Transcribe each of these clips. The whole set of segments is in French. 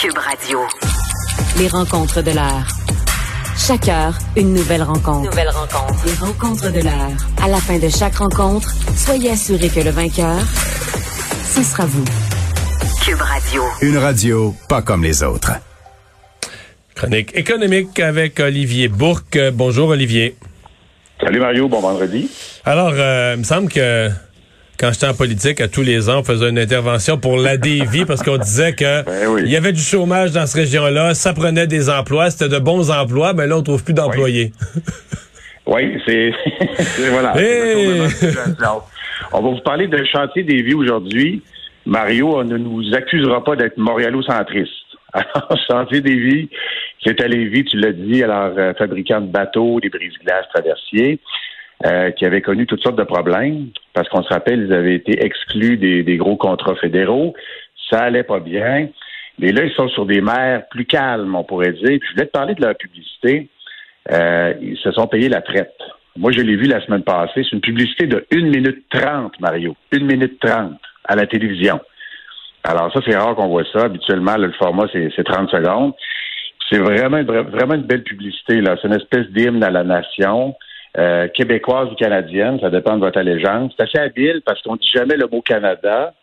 Cube Radio. Les rencontres de l'heure. Chaque heure, une nouvelle rencontre. Nouvelle rencontre. Les rencontres de l'heure. À la fin de chaque rencontre, soyez assurés que le vainqueur, ce sera vous. Cube Radio. Une radio pas comme les autres. Chronique économique avec Olivier Bourque. Bonjour Olivier. Salut Mario, bon vendredi. Alors, euh, il me semble que quand j'étais en politique, à tous les ans, on faisait une intervention pour la dévie parce qu'on disait que Ben oui. il y avait du chômage dans cette région-là, ça prenait des emplois, c'était de bons emplois, mais là, on trouve plus d'employés. Oui, c'est c'est- voilà. On va vous parler d'un chantier des vies aujourd'hui. Mario, on ne nous accusera pas d'être montréalocentriste. Alors, chantier des vies, c'est à Lévis, tu l'as dit, alors euh, fabricant de bateaux, des brise-glaces traversiers, euh, qui avait connu toutes sortes de problèmes, parce qu'on se rappelle, ils avaient été exclus des, des gros contrats fédéraux. Ça allait pas bien. Mais là, ils sont sur des mers plus calmes, on pourrait dire. Puis je voulais te parler de leur publicité. Euh, ils se sont payés la traite. Moi, je l'ai vu la semaine passée. C'est une publicité de 1 minute 30, Mario. 1 minute 30 à la télévision. Alors ça, c'est rare qu'on voit ça. Habituellement, là, le format, c'est c'est 30 secondes. C'est vraiment, vraiment une belle publicité. là. C'est une espèce d'hymne à la nation. Euh, québécoise ou canadienne, ça dépend de votre allégeance. C'est assez habile parce qu'on dit jamais le mot Canada,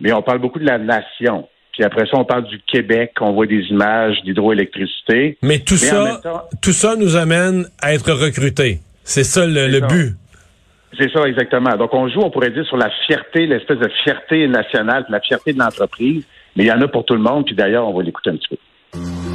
mais on parle beaucoup de la nation. Puis après ça, on parle du Québec, on voit des images d'hydroélectricité. Mais tout Mais ça, temps- tout ça nous amène à être recrutés. C'est ça le, C'est le ça. but. C'est ça, exactement. Donc, on joue, on pourrait dire, sur la fierté, l'espèce de fierté nationale, la fierté de l'entreprise. Mais il y en a pour tout le monde. Puis d'ailleurs, on va l'écouter un petit peu.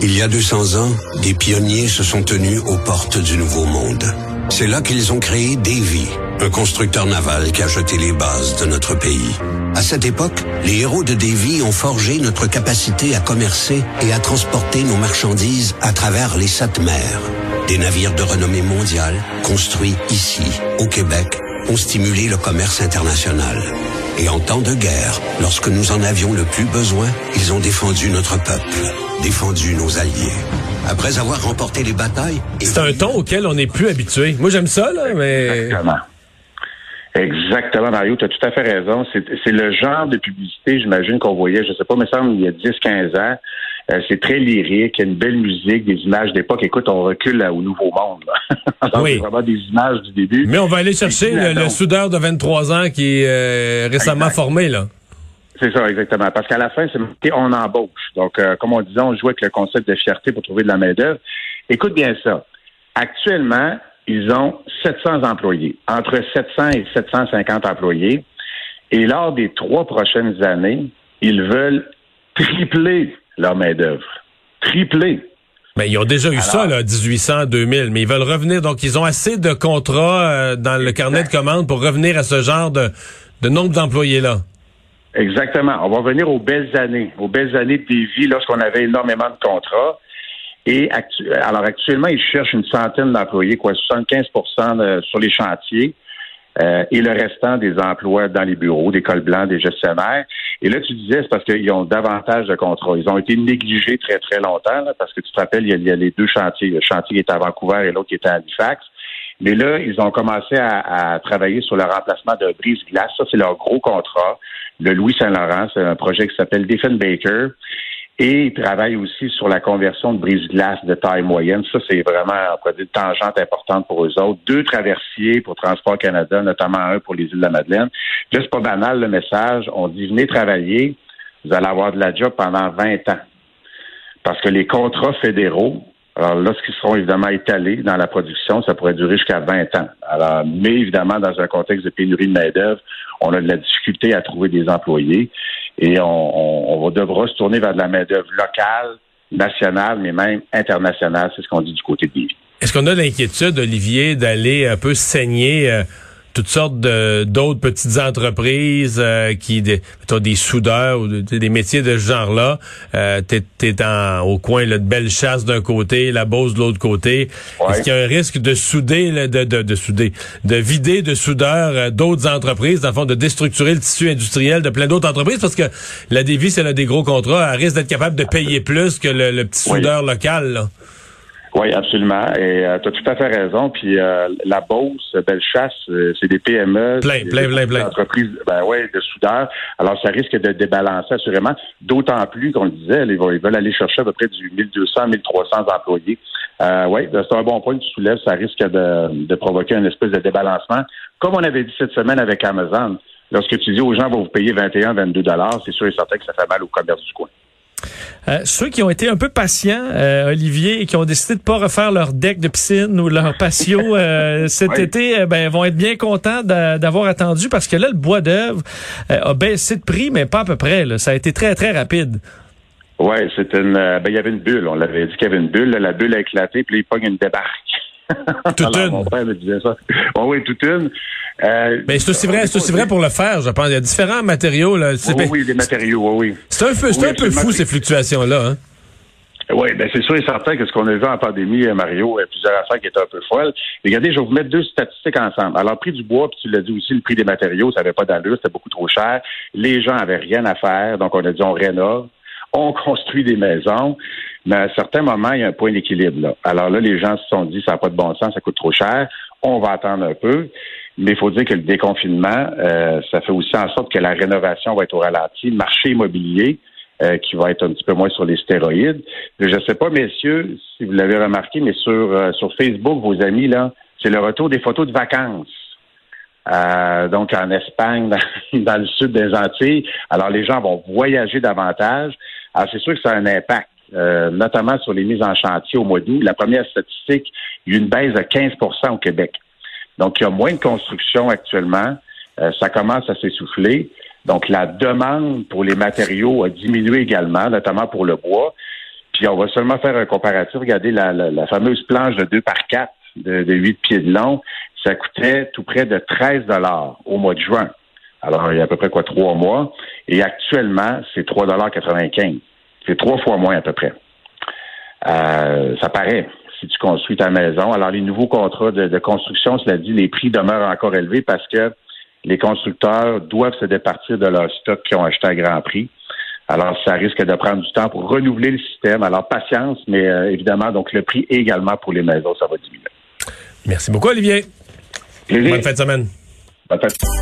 Il y a 200 ans, des pionniers se sont tenus aux portes du Nouveau Monde. C'est là qu'ils ont créé Davy, un constructeur naval qui a jeté les bases de notre pays. À cette époque, les héros de Davy ont forgé notre capacité à commercer et à transporter nos marchandises à travers les sept mers. Des navires de renommée mondiale, construits ici, au Québec, ont stimulé le commerce international. Et en temps de guerre, lorsque nous en avions le plus besoin, ils ont défendu notre peuple, défendu nos alliés. Après avoir remporté les batailles... C'est un ton auquel on n'est plus habitué. Moi, j'aime ça, là, mais... Exactement. Exactement, Mario, tu as tout à fait raison. C'est c'est le genre de publicité, j'imagine, qu'on voyait, je sais pas, mais ça, il y a 10-15 ans. Euh, c'est très lyrique, il y a une belle musique, des images d'époque. Écoute, on recule là, au Nouveau Monde. là. Alors, Oui. C'est vraiment des images du début. Mais on va aller chercher le, le soudeur de 23 ans qui est euh, récemment Exact. formé, là. C'est ça, exactement. Parce qu'à la fin, c'est marqué on embauche. Donc, euh, comme on disait, on joue avec le concept de fierté pour trouver de la main-d'œuvre. Écoute bien ça. Actuellement, ils ont 700 employés, entre 700 et 750 employés. Et lors des trois prochaines années, ils veulent tripler leur main-d'œuvre. Tripler. Mais ils ont déjà eu Alors- ça, là, 1800, 2000, mais ils veulent revenir. Donc, ils ont assez de contrats euh, dans le carnet de commandes pour revenir à ce genre de, de nombre d'employés-là. Exactement. On va revenir aux belles années, aux belles années de Davy, lorsqu'on avait énormément de contrats. Et actu- alors actuellement, ils cherchent une centaine d'employés, quoi, 75 de- sur les chantiers. euh, et le restant des emplois dans les bureaux, des cols blancs, des gestionnaires. Et là, tu disais, c'est parce qu'ils ont davantage de contrats. Ils ont été négligés très, très longtemps, là, parce que tu te rappelles, il y, a, il y a les deux chantiers. Le chantier qui est à Vancouver et l'autre qui est à Halifax. Mais là, ils ont commencé à, à travailler sur le remplacement de brise-glace. Ça, c'est leur gros contrat. Le Louis Saint-Laurent, c'est un projet qui s'appelle Baker. Et ils travaillent aussi sur la conversion de brise-glace de taille moyenne. Ça, c'est vraiment, une tangente importante pour eux autres. Deux traversiers pour Transport Canada, notamment un pour les îles de la Madeleine. C'est pas banal le message. On dit venez travailler, vous allez avoir de la job pendant 20 ans. Parce que les contrats fédéraux, alors lorsqu'ils seront évidemment étalés dans la production, ça pourrait durer jusqu'à 20 ans. Alors, mais évidemment, dans un contexte de pénurie de main-d'œuvre, on a de la difficulté à trouver des employés et on, on, on devra se tourner vers de la main-d'œuvre locale, nationale, mais même internationale. C'est ce qu'on dit du côté de Lévis. Est-ce qu'on a l'inquiétude, Olivier, d'aller un peu saigner euh, toutes sortes de d'autres petites entreprises euh, qui des, des soudeurs ou de- des métiers de ce genre-là. Euh, t'es, t'es en, au coin là, de Bellechasse d'un côté, la Beauce de l'autre côté. Ouais. Est-ce qu'il y a un risque de souder, là, de, de, de souder, de vider de soudeurs euh, d'autres entreprises, dans le fond, de déstructurer le tissu industriel de plein d'autres entreprises? Parce que la Dévie, c'est là des gros contrats, elle risque d'être capable de payer plus que le, le petit Oui. soudeur local. Là. Oui, absolument. Et tu as tout à fait raison. Puis euh, la Beauce, Bellechasse, euh, c'est des PME. Plein, plein, des plein, plein. entreprises, ben ouais, de soudeurs. Alors, ça risque de débalancer assurément. D'autant plus qu'on le disait, ils, vont- ils veulent aller chercher à peu près du 1200, 1300 employés. Euh, oui, c'est un bon point que tu soulèves. Ça risque de, de provoquer une espèce de débalancement. Comme on avait dit cette semaine avec Amazon, lorsque tu dis aux gens, vont vous payer 21, 22 dollars, c'est sûr et certain que ça fait mal au commerce du coin. Euh, ceux qui ont été un peu patients, euh, Olivier, et qui ont décidé de pas refaire leur deck de piscine ou leur patio euh, cet Oui. été, euh, ben, vont être bien contents d'a- d'avoir attendu parce que là, le bois d'œuvre euh, a baissé de prix, mais pas à peu près. là. Ça a été très, très rapide. Oui, c'était une. euh, ben, il y avait une bulle. On l'avait dit qu'il y avait une bulle. là, la bulle a éclaté, puis là, il pogne une débarque. Alors, une. Mon père me disait ça. Oh, oui, toute une. Euh, Mais c'est aussi vrai, c'est aussi vrai pour le faire, je pense. Il y a différents matériaux. Là. Oui, oui, des matériaux, oui, oui. c'est un peu, c'est Oui, un peu absolument. fou, ces fluctuations-là. Hein? Oui, ben c'est sûr et certain que ce qu'on a vu en pandémie, euh, Mario, il y a plusieurs affaires qui étaient un peu folles. Regardez, je vais vous mettre deux statistiques ensemble. Alors, le prix du bois, puis tu l'as dit aussi, le prix des matériaux, ça n'avait pas d'allure, c'était beaucoup trop cher. Les gens avaient rien à faire, donc on a dit on rénove, on construit des maisons, mais à certains moments, il y a un point d'équilibre. Alors là, les gens se sont dit, ça n'a pas de bon sens, ça coûte trop cher, on va attendre un peu. Mais il faut dire que le déconfinement, euh, ça fait aussi en sorte que la rénovation va être au ralenti. Le marché immobilier, euh, qui va être un petit peu moins sur les stéroïdes. Je ne sais pas, messieurs, si vous l'avez remarqué, mais sur, euh, sur Facebook, vos amis, là, c'est le retour des photos de vacances. Donc en Espagne, dans le sud des Antilles. Alors les gens vont voyager davantage. Alors c'est sûr que ça a un impact, euh, notamment sur les mises en chantier au mois d'août. La première statistique, il y a eu une baisse de 15% au Québec. Donc il y a moins de construction actuellement. Euh, ça commence à s'essouffler. Donc la demande pour les matériaux a diminué également, notamment pour le bois. Puis on va seulement faire un comparatif. Regardez la, la, la fameuse planche de 2 par 4 de, de 8 pieds de long. Ça coûtait tout près de 13 dollars au mois de juin. Alors, il y a à peu près quoi, trois mois. Et actuellement, c'est 3,95 C'est trois fois moins à peu près. Euh, ça paraît si tu construis ta maison. Alors, les nouveaux contrats de, de construction, cela dit, les prix demeurent encore élevés parce que les constructeurs doivent se départir de leur stock qu'ils ont acheté à grand prix. Alors, ça risque de prendre du temps pour renouveler le système. Alors, patience, mais euh, évidemment, donc le prix également pour les maisons, ça va diminuer. Merci beaucoup, Olivier. Plaisir. Bonne fin de semaine. Bonne fête.